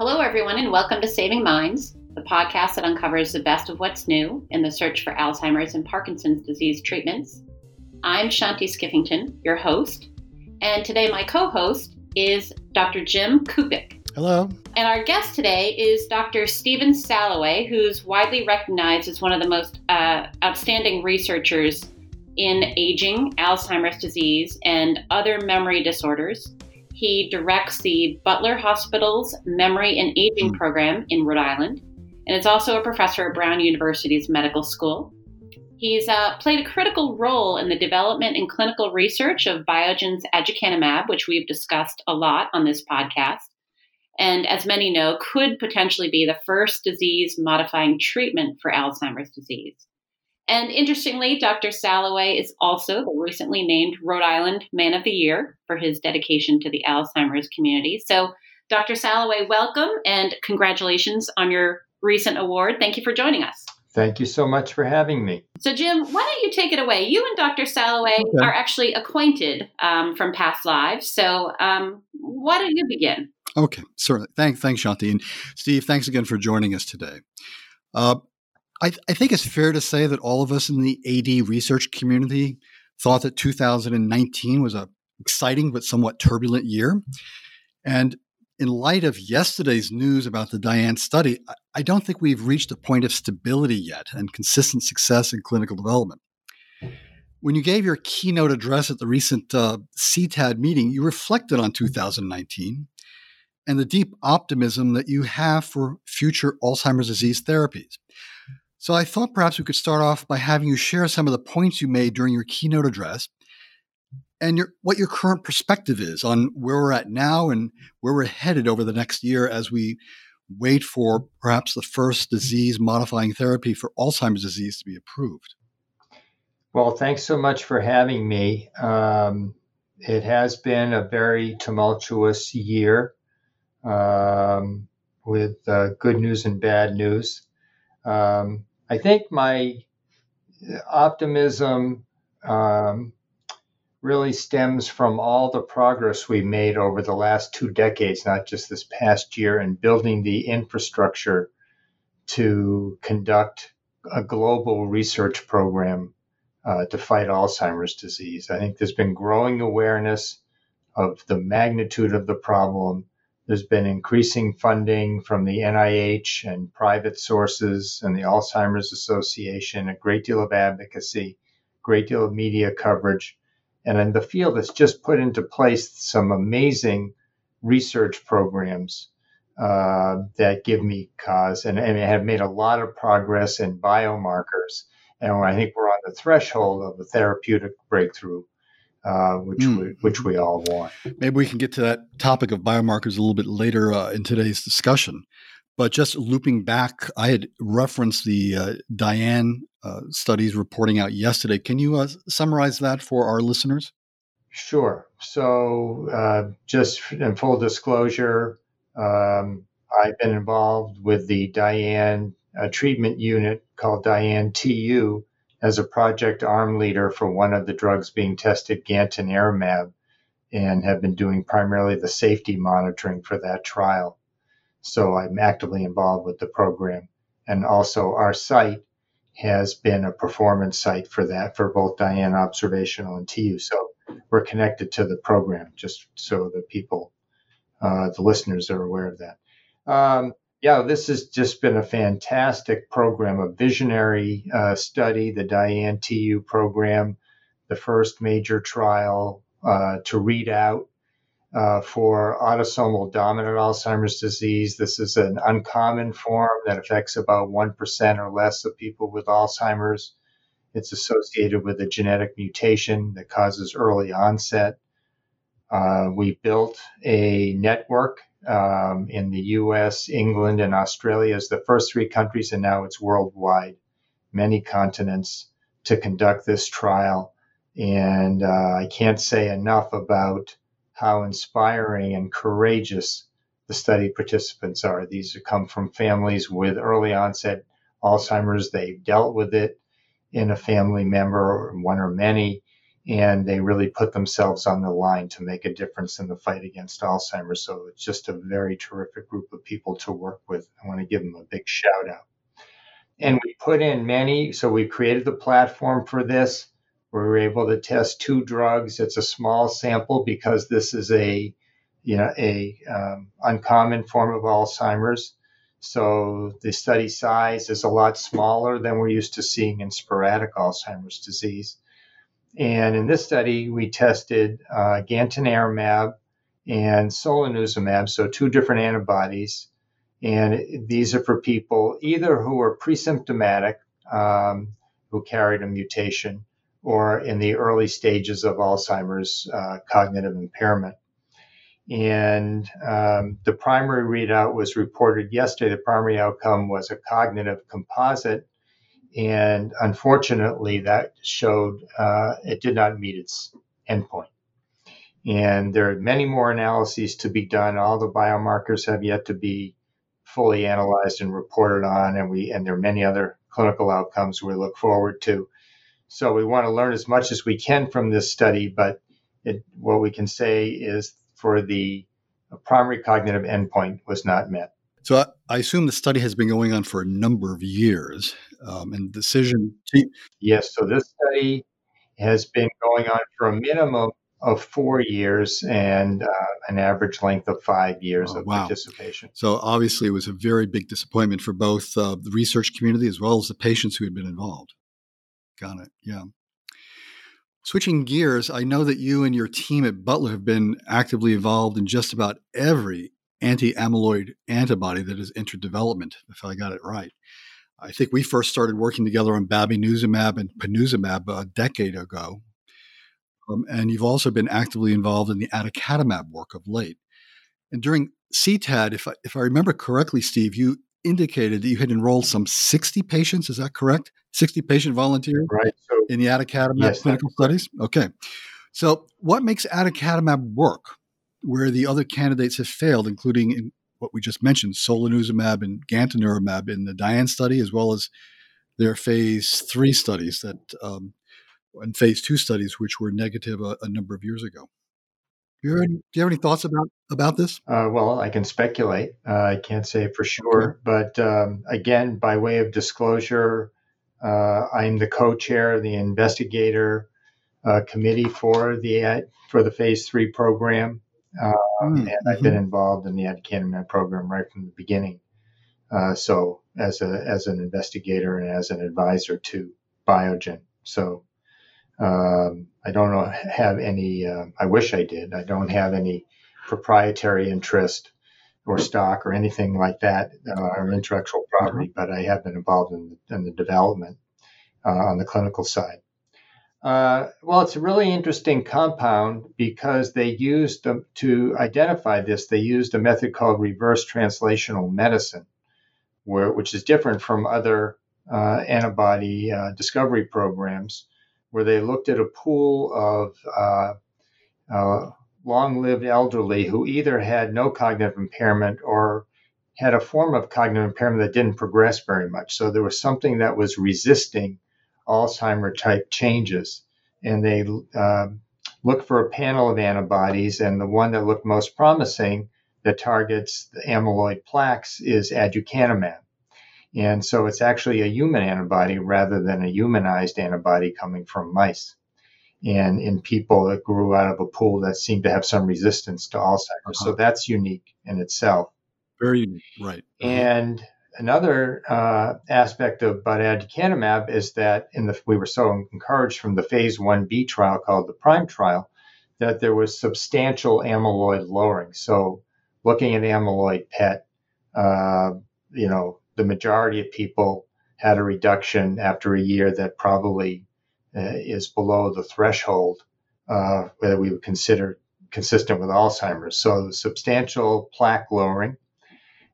Hello, everyone, and welcome to Saving Minds, the podcast that uncovers the best of what's new in the search for Alzheimer's and Parkinson's disease treatments. I'm Shanti Skiffington, your host, and today my co host is Dr. Jim Kupik. Hello. And our guest today is Dr. Stephen Salloway, who's widely recognized as one of the most uh, outstanding researchers in aging, Alzheimer's disease, and other memory disorders. He directs the Butler Hospital's Memory and Aging mm. Program in Rhode Island, and is also a professor at Brown University's Medical School. He's uh, played a critical role in the development and clinical research of Biogen's aducanumab, which we've discussed a lot on this podcast, and as many know, could potentially be the first disease modifying treatment for Alzheimer's disease. And interestingly, Dr. Salloway is also the recently named Rhode Island Man of the Year for his dedication to the Alzheimer's community. So, Dr. Salloway, welcome and congratulations on your recent award. Thank you for joining us. Thank you so much for having me. So, Jim, why don't you take it away? You and Dr. Salloway okay. are actually acquainted um, from past lives. So, um, why don't you begin? Okay, certainly. Thanks, thanks, Shanti. And Steve, thanks again for joining us today. Uh, I, th- I think it's fair to say that all of us in the AD research community thought that 2019 was a exciting but somewhat turbulent year. And in light of yesterday's news about the DIAN study, I don't think we've reached a point of stability yet and consistent success in clinical development. When you gave your keynote address at the recent uh, CTAD meeting, you reflected on 2019 and the deep optimism that you have for future Alzheimer's disease therapies. So I thought perhaps we could start off by having you share some of the points you made during your keynote address and your, what your current perspective is on where we're at now and where we're headed over the next year as we wait for perhaps the first disease modifying therapy for Alzheimer's disease to be approved. Well, thanks so much for having me. Um, it has been a very tumultuous year um, with uh, good news and bad news. Um, I think my optimism um, really stems from all the progress we made over the last two decades, not just this past year, in building the infrastructure to conduct a global research program uh, to fight Alzheimer's disease. I think there's been growing awareness of the magnitude of the problem there's been increasing funding from the NIH and private sources and the Alzheimer's Association, a great deal of advocacy, great deal of media coverage. And in the field has just put into place some amazing research programs uh, that give me cause and, and have made a lot of progress in biomarkers. And I think we're on the threshold of a therapeutic breakthrough uh, which mm. we, which we all want. Maybe we can get to that topic of biomarkers a little bit later uh, in today's discussion. But just looping back, I had referenced the uh, DIAN uh, studies reporting out yesterday. Can you uh, summarize that for our listeners? Sure. So, uh, just in full disclosure, um, I've been involved with the DIAN treatment unit called DIAN TU as a project arm leader for one of the drugs being tested, gantenerumab, and have been doing primarily the safety monitoring for that trial. So I'm actively involved with the program. And also, our site has been a performance site for that for both DIAN Observational and TU. So we're connected to the program just so the people, uh, the listeners are aware of that. Um, yeah, this has just been a fantastic program, a visionary uh, study, the DIAN TU program, the first major trial uh, to read out uh, for autosomal dominant Alzheimer's disease. This is an uncommon form that affects about 1% or less of people with Alzheimer's. It's associated with a genetic mutation that causes early onset. Uh, we built a network um, in the US, England, and Australia as the first three countries, and now it's worldwide, many continents to conduct this trial. And uh, I can't say enough about how inspiring and courageous the study participants are. These come from families with early onset Alzheimer's. They've dealt with it in a family member, one or many, and they really put themselves on the line to make a difference in the fight against Alzheimer's. So it's just a very terrific group of people to work with. I want to give them a big shout out. And we put in many, so we created the platform for this. We were able to test two drugs. It's a small sample because this is a, you know, a um, uncommon form of Alzheimer's. So the study size is a lot smaller than we're used to seeing in sporadic Alzheimer's disease. And in this study, we tested uh, gantenerumab and solanezumab, so two different antibodies. And these are for people either who are pre-symptomatic, um, who carried a mutation, or in the early stages of Alzheimer's uh, cognitive impairment. And um, the primary readout was reported yesterday. The primary outcome was a cognitive composite and unfortunately, that showed uh, it did not meet its endpoint. And there are many more analyses to be done. All the biomarkers have yet to be fully analyzed and reported on, and we and there are many other clinical outcomes we look forward to. So we want to learn as much as we can from this study, but it, what we can say is for the primary cognitive endpoint was not met. So I, I, assume the study has been going on for a number of years, um, and decision. Yes, so this study has been going on for a minimum of four years and uh, an average length of five years oh, of wow. participation. So obviously, it was a very big disappointment for both uh, the research community as well as the patients who had been involved. Got it. Yeah. Switching gears, I know that you and your team at Butler have been actively involved in just about every anti amyloid antibody that has entered development, if I got it right. I think we first started working together on bapineuzumab and ponezumab a decade ago. Um, and you've also been actively involved in the aducanumab work of late. And during CTAD, if I, if I remember correctly, Steve, you indicated that you had enrolled some 60 patients. Is that correct? 60 patient volunteers right. so, in the aducanumab yes, clinical studies? Okay. So, what makes aducanumab work? Where the other candidates have failed, including in what we just mentioned, solanezumab and gantenerumab in the DIAN study, as well as their phase three studies that um, and phase two studies, which were negative a, a number of years ago. Do you, do you, have any thoughts about about this? Uh, well, I can speculate. Uh, I can't say for sure, but um, again, by way of disclosure, uh, I'm the co-chair, of the investigator uh, committee for the for the phase three program. Um, mm-hmm. and I've been mm-hmm. involved in the aducanumab program right from the beginning. Uh, so as a as an investigator and as an advisor to Biogen. So um, I don't know, have any. Uh, I wish I did. I don't have any proprietary interest or stock or anything like that uh, or intellectual property, mm-hmm. but I have been involved in, in the development uh, on the clinical side. Uh, well, it's a really interesting compound because they used to identify this. They used a method called reverse translational medicine, where which is different from other uh, antibody uh, discovery programs, where they looked at a pool of uh, uh, long-lived elderly who either had no cognitive impairment or had a form of cognitive impairment that didn't progress very much. So there was something that was resisting Alzheimer type changes. And they uh, looked for a panel of antibodies, and the one that looked most promising that targets the amyloid plaques is aducanumab. And so it's actually a human antibody rather than a humanized antibody coming from mice. And in people that grew out of a pool that seemed to have some resistance to Alzheimer's. Uh-huh. So that's unique in itself. Very unique, right. Uh-huh. And another uh, aspect of aducanumab is that in the we were so encouraged from the phase 1b trial called the prime trial that there was substantial amyloid lowering. So looking at amyloid pet uh, you know the majority of people had a reduction after a year that probably uh, is below the threshold uh, that we would consider consistent with alzheimer's. So substantial plaque lowering.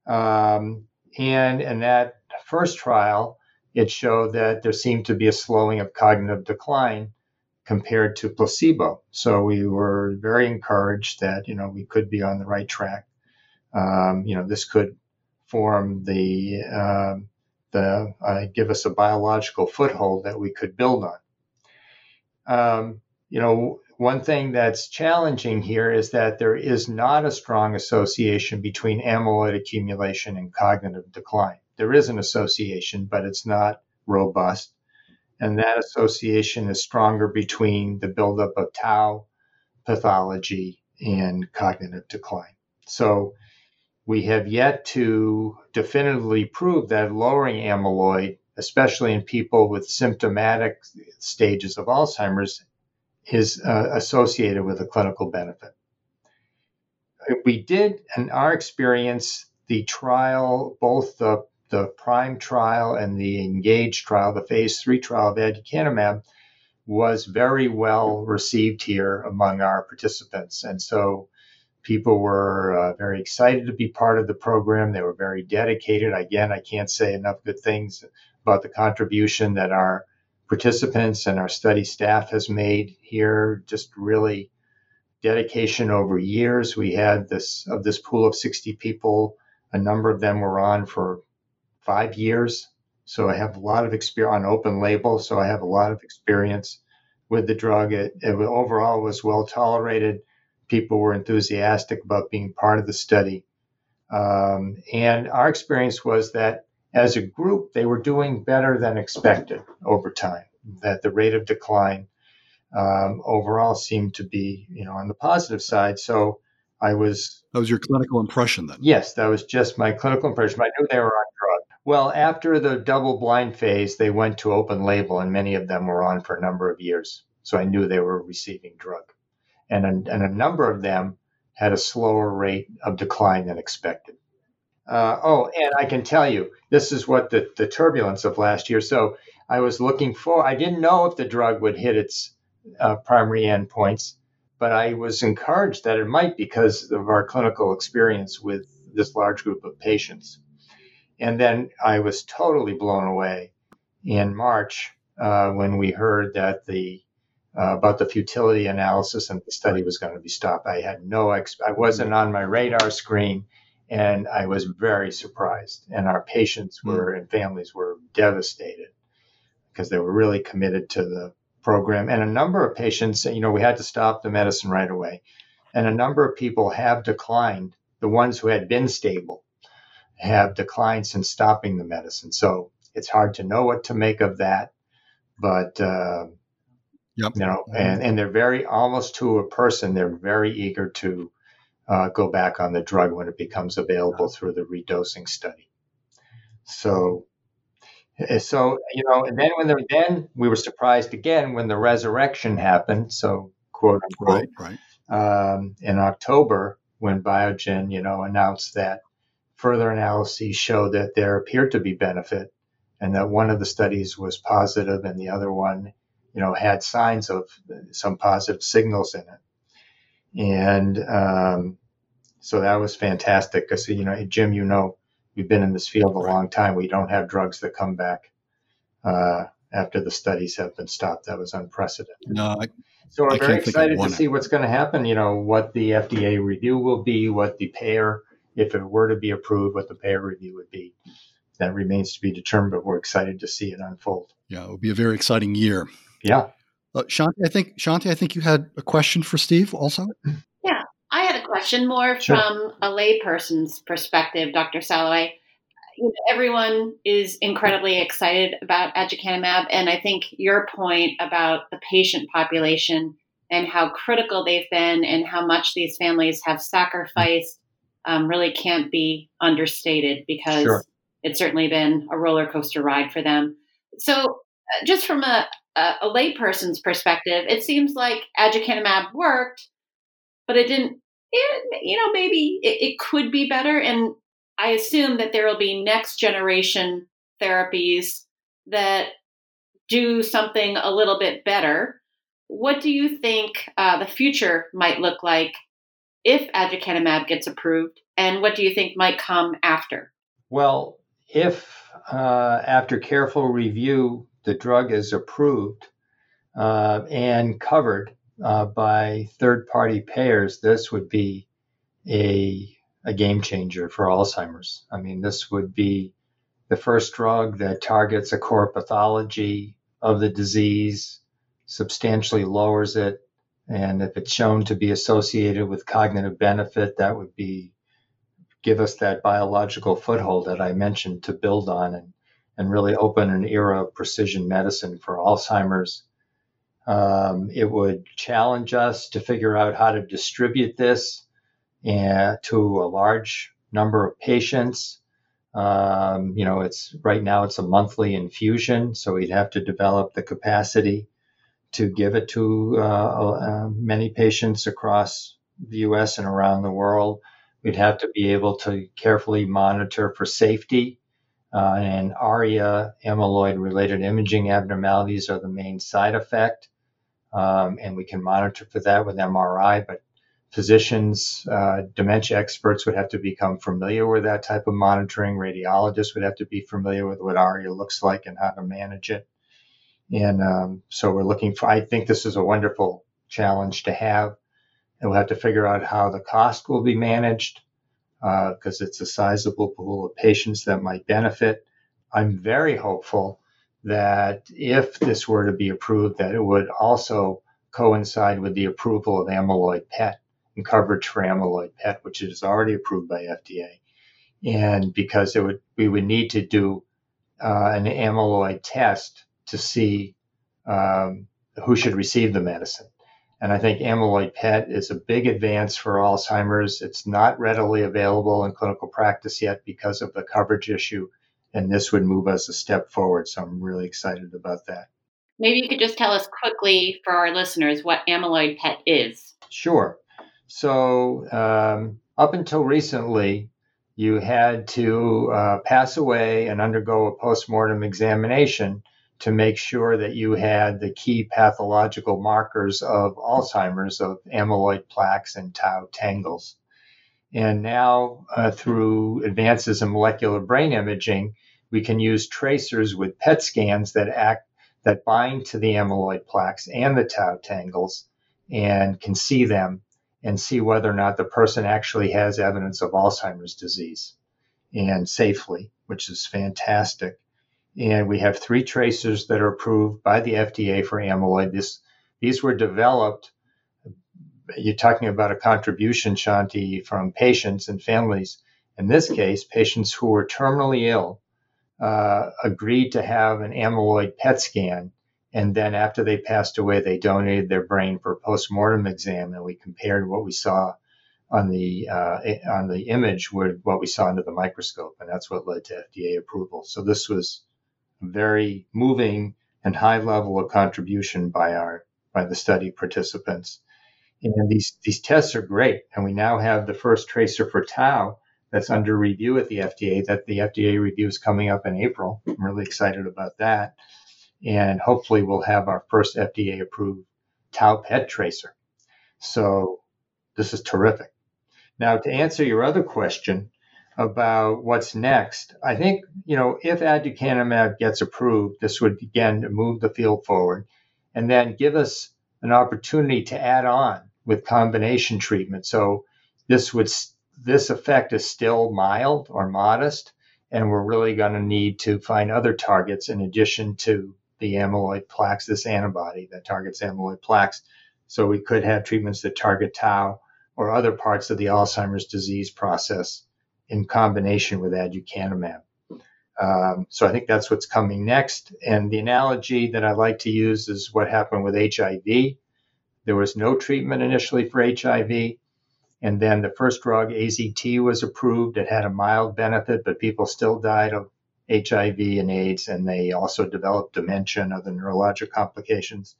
Um, and in that first trial, it showed that there seemed to be a slowing of cognitive decline compared to placebo. So we were very encouraged that you know we could be on the right track. Um, you know, this could form the um, the uh, give us a biological foothold that we could build on. Um, you know, one thing that's challenging here is that there is not a strong association between amyloid accumulation and cognitive decline. There is an association, but it's not robust. And that association is stronger between the buildup of tau pathology and cognitive decline. So we have yet to definitively prove that lowering amyloid, especially in people with symptomatic stages of Alzheimer's, is uh, associated with a clinical benefit. We did, in our experience, the trial, both the, the PRIME trial and the ENGAGE trial, the phase three trial of aducanumab, was very well received here among our participants. And so people were uh, very excited to be part of the program. They were very dedicated. Again, I can't say enough good things about the contribution that our participants and our study staff has made here. Just really dedication over years. We had this of this pool of 60 people. A number of them were on for five years. So I have a lot of experience on open label. So I have a lot of experience with the drug. It, it overall was well tolerated. People were enthusiastic about being part of the study. Um, and our experience was that as a group, they were doing better than expected over time. That the rate of decline um, overall seemed to be, you know, on the positive side. So I was. That was your clinical impression then? Yes, that was just my clinical impression. I knew they were on drug. Well, after the double blind phase, they went to open label, and many of them were on for a number of years. So I knew they were receiving drug. And a, and a number of them had a slower rate of decline than expected. Uh, oh, and I can tell you, this is what the, the turbulence of last year. So I was looking for, I didn't know if the drug would hit its uh, primary endpoints, but I was encouraged that it might because of our clinical experience with this large group of patients. And then I was totally blown away in March uh, when we heard that the uh, about the futility analysis and the study was going to be stopped. I had no, I wasn't on my radar screen and I was very surprised. And our patients hmm. were and families were devastated because they were really committed to the program. And a number of patients, you know, we had to stop the medicine right away. And a number of people have declined. The ones who had been stable have declined since stopping the medicine. So it's hard to know what to make of that. But, uh, yep. you know, and, and they're very, almost to a person, they're very eager to uh, go back on the drug when it becomes available through the redosing study. So, eh, so you know, and then when the, then we were surprised again when the resurrection happened. So, quote unquote, right, right. Um, in October when Biogen, you know, announced that further analyses showed that there appeared to be benefit, and that one of the studies was positive, and the other one, you know, had signs of some positive signals in it. And um, so that was fantastic because, you know, Jim, you know, we've been in this field a long time. We don't have drugs that come back uh, after the studies have been stopped. That was unprecedented. No, I, so we're I very excited to see what's going to happen. You know, what the FDA review will be, what the payer, if it were to be approved, what the payer review would be. That remains to be determined, but we're excited to see it unfold. Yeah, it will be a very exciting year. Yeah. Uh, Shanti, I think Shanti, I think you had a question for Steve also. Yeah, I had a question more sure. from a layperson's perspective, Dr. Salloway. You know, everyone is incredibly excited about aducanumab, and I think your point about the patient population and how critical they've been and how much these families have sacrificed um, really can't be understated because sure. it's certainly been a roller coaster ride for them. So, uh, just from a, a, a layperson's perspective, it seems like aducanumab worked, but it didn't. It, you know, maybe it, it could be better, and I assume that there will be next generation therapies that do something a little bit better. What do you think uh, the future might look like if aducanumab gets approved, and what do you think might come after? Well, if uh, after careful review the drug is approved uh, and covered uh, by third party payers, this would be a, a game changer for Alzheimer's. I mean, this would be the first drug that targets a core pathology of the disease substantially lowers it. And if it's shown to be associated with cognitive benefit, that would be give us that biological foothold that I mentioned to build on and, and really open an era of precision medicine for Alzheimer's. Um, it would challenge us to figure out how to distribute this and, to a large number of patients. Um, you know, it's right now it's a monthly infusion, so we'd have to develop the capacity to give it to uh, uh, many patients across the U.S. and around the world. We'd have to be able to carefully monitor for safety. Uh, and ARIA amyloid related imaging abnormalities are the main side effect. Um, and we can monitor for that with MRI, but physicians, uh, dementia experts would have to become familiar with that type of monitoring. Radiologists would have to be familiar with what ARIA looks like and how to manage it. And um, so we're looking for, I think this is a wonderful challenge to have. And we'll have to figure out how the cost will be managed because uh, it's a sizable pool of patients that might benefit. I'm very hopeful that if this were to be approved, that it would also coincide with the approval of amyloid PET and coverage for amyloid PET, which is already approved by FDA. And because it would, we would need to do uh, an amyloid test to see um, who should receive the medicine. And I think amyloid PET is a big advance for Alzheimer's. It's not readily available in clinical practice yet because of the coverage issue. And this would move us a step forward. So I'm really excited about that. Maybe you could just tell us quickly for our listeners what amyloid PET is. Sure. So, um, up until recently, you had to uh, pass away and undergo a postmortem examination to make sure that you had the key pathological markers of Alzheimer's, of amyloid plaques and tau tangles. And now, uh, through advances in molecular brain imaging, we can use tracers with PET scans that act that bind to the amyloid plaques and the tau tangles and can see them and see whether or not the person actually has evidence of Alzheimer's disease and safely, which is fantastic and we have three tracers that are approved by the FDA for amyloid. This, these were developed. You're talking about a contribution, Shanti, from patients and families. In this case, patients who were terminally ill uh, agreed to have an amyloid PET scan, and then after they passed away, they donated their brain for a postmortem exam, and we compared what we saw on the uh, on the image with what we saw under the microscope, and that's what led to FDA approval. So this was very moving and high level of contribution by our by the study participants. And these these tests are great, and we now have the first tracer for tau that's under review at the FDA. That the FDA review is coming up in April. I'm really excited about that, and hopefully we'll have our first FDA approved tau PET tracer. So this is terrific. Now to answer your other question, about what's next. I think, you know, if aducanumab gets approved, this would again move the field forward and then give us an opportunity to add on with combination treatment. So this would this effect is still mild or modest, and we're really going to need to find other targets in addition to the amyloid plaques, this antibody that targets amyloid plaques. So we could have treatments that target tau or other parts of the Alzheimer's disease process in combination with aducanumab. Um, so I think that's what's coming next. And the analogy that I like to use is what happened with HIV. There was no treatment initially for HIV. And then the first drug, AZT, was approved. It had a mild benefit, but people still died of HIV and AIDS, and they also developed dementia and other neurologic complications.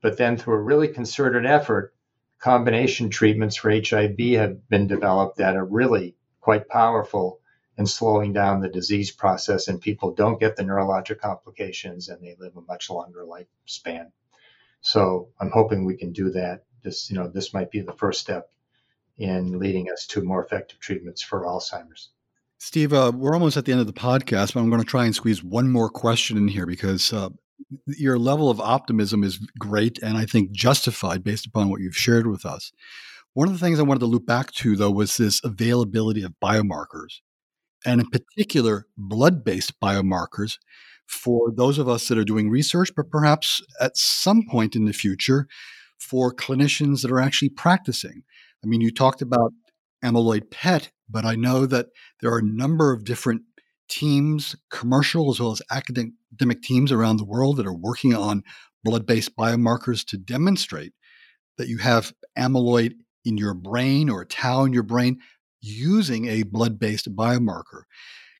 But then, through a really concerted effort, combination treatments for HIV have been developed that are really quite powerful in slowing down the disease process, and people don't get the neurologic complications and they live a much longer lifespan. So I'm hoping we can do that. This, you know, this might be the first step in leading us to more effective treatments for Alzheimer's. Steve, uh, we're almost at the end of the podcast, but I'm going to try and squeeze one more question in here because uh, your level of optimism is great and I think justified based upon what you've shared with us. One of the things I wanted to loop back to, though, was this availability of biomarkers, and in particular, blood based biomarkers for those of us that are doing research, but perhaps at some point in the future for clinicians that are actually practicing. I mean, you talked about amyloid PET, but I know that there are a number of different teams, commercial as well as academic teams around the world that are working on blood based biomarkers to demonstrate that you have amyloid in your brain or tau in your brain using a blood based biomarker.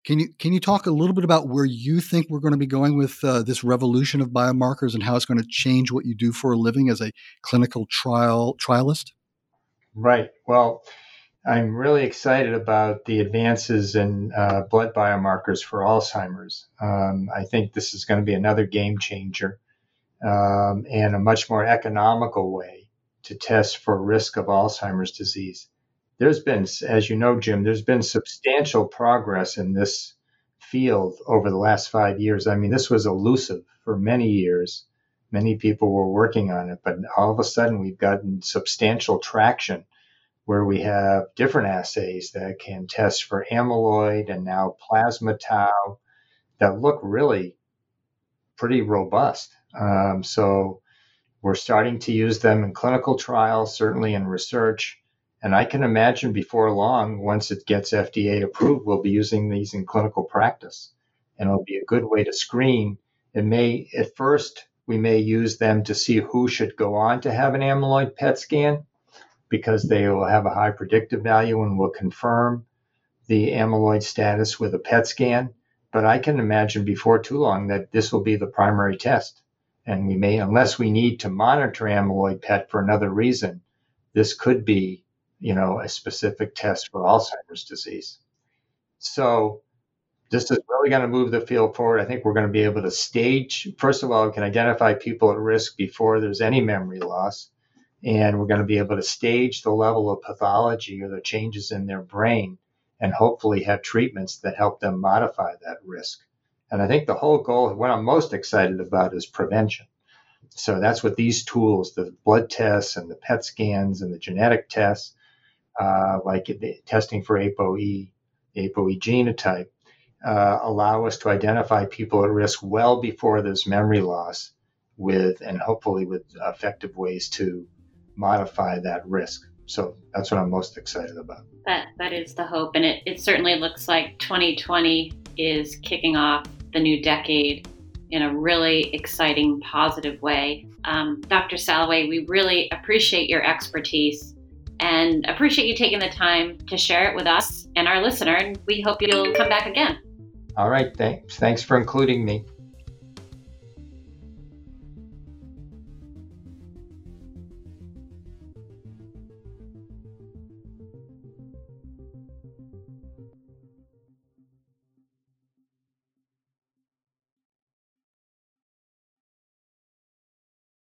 Can you can you talk a little bit about where you think we're going to be going with uh, this revolution of biomarkers and how it's going to change what you do for a living as a clinical trial trialist? Right. Well, I'm really excited about the advances in uh, blood biomarkers for Alzheimer's. Um, I think this is going to be another game changer um, and a much more economical way to test for risk of Alzheimer's disease there's been, as you know, Jim, there's been substantial progress in this field over the last five years. I mean, this was elusive for many years. Many people were working on it, but all of a sudden we've gotten substantial traction where we have different assays that can test for amyloid and now plasma tau that look really pretty robust. Um, so we're starting to use them in clinical trials, certainly in research. And I can imagine before long, once it gets FDA approved, we'll be using these in clinical practice. And it'll be a good way to screen. It may, at first, we may use them to see who should go on to have an amyloid PET scan because they will have a high predictive value and will confirm the amyloid status with a PET scan. But I can imagine before too long that this will be the primary test. And we may, unless we need to monitor amyloid PET for another reason, this could be you know, a specific test for Alzheimer's disease. So this is really going to move the field forward. I think we're going to be able to stage, first of all, we can identify people at risk before there's any memory loss. And we're going to be able to stage the level of pathology or the changes in their brain and hopefully have treatments that help them modify that risk. And I think the whole goal, what I'm most excited about is prevention. So that's what these tools, the blood tests and the PET scans and the genetic tests, uh, like testing for ApoE, ApoE genotype, uh, allow us to identify people at risk well before there's memory loss with, and hopefully with effective ways to modify that risk. So that's what I'm most excited about. That that is the hope, and it, it certainly looks like 2020 is kicking off the new decade in a really exciting, positive way. Um, Dr. Salloway, we really appreciate your expertise and appreciate you taking the time to share it with us and our listener. And we hope you'll come back again. All right. Thanks. Thanks for including me.